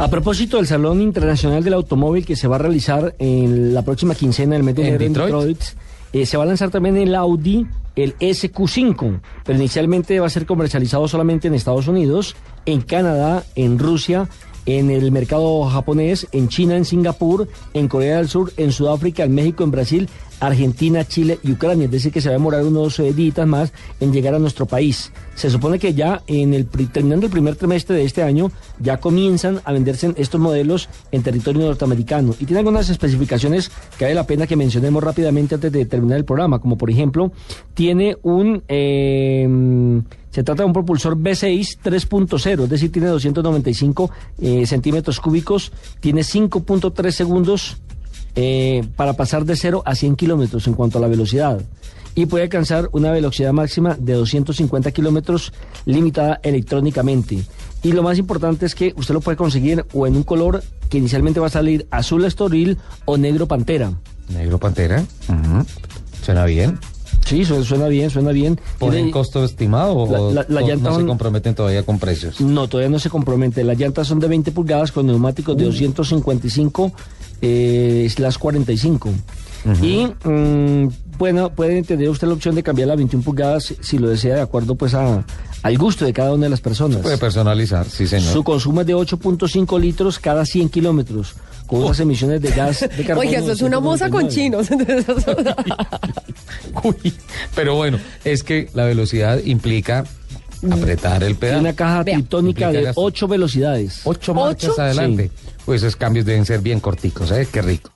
A propósito del Salón Internacional del Automóvil que se va a realizar en la próxima quincena del mes de ¿En enero en Detroit? Detroit, eh, se va a lanzar también el Audi, el SQ5, pero inicialmente va a ser comercializado solamente en Estados Unidos, en Canadá, en Rusia, en el mercado japonés, en China, en Singapur, en Corea del Sur, en Sudáfrica, en México, en Brasil, Argentina, Chile y Ucrania. Es decir, que se va a demorar unos eh, días más en llegar a nuestro país. Se supone que ya en el terminando el primer trimestre de este año ya comienzan a venderse estos modelos en territorio norteamericano y tiene algunas especificaciones que vale la pena que mencionemos rápidamente antes de terminar el programa, como por ejemplo tiene un eh, se trata de un propulsor V6 3.0, es decir, tiene 295 eh, centímetros cúbicos, tiene 5.3 segundos eh, para pasar de 0 a 100 kilómetros en cuanto a la velocidad. Y puede alcanzar una velocidad máxima de 250 kilómetros limitada electrónicamente. Y lo más importante es que usted lo puede conseguir o en un color que inicialmente va a salir azul estoril o negro pantera. Negro Pantera. Suena bien. Sí, su- suena bien, suena bien. ¿Ponen costo estimado o La- la- la o llanta no se comprometen todavía con precios? No, todavía no se compromete. Las llantas son de 20 pulgadas con neumáticos de 255 eh, slash 45. Y mm, bueno, puede tener usted la opción de cambiar a 21 pulgadas si lo desea de acuerdo pues a, al gusto de cada una de las personas. Puede personalizar, sí señor. Su consumo es de 8.5 litros cada 100 kilómetros, con unas emisiones de gas de carbono. Oiga, eso es una moza con 199. chinos. Uy, pero bueno, es que la velocidad implica apretar el pedal. una caja Implica de. 8 velocidades. Ocho marchas ¿Ocho? adelante. Pues esos cambios deben ser bien corticos, ¿eh? Qué rico.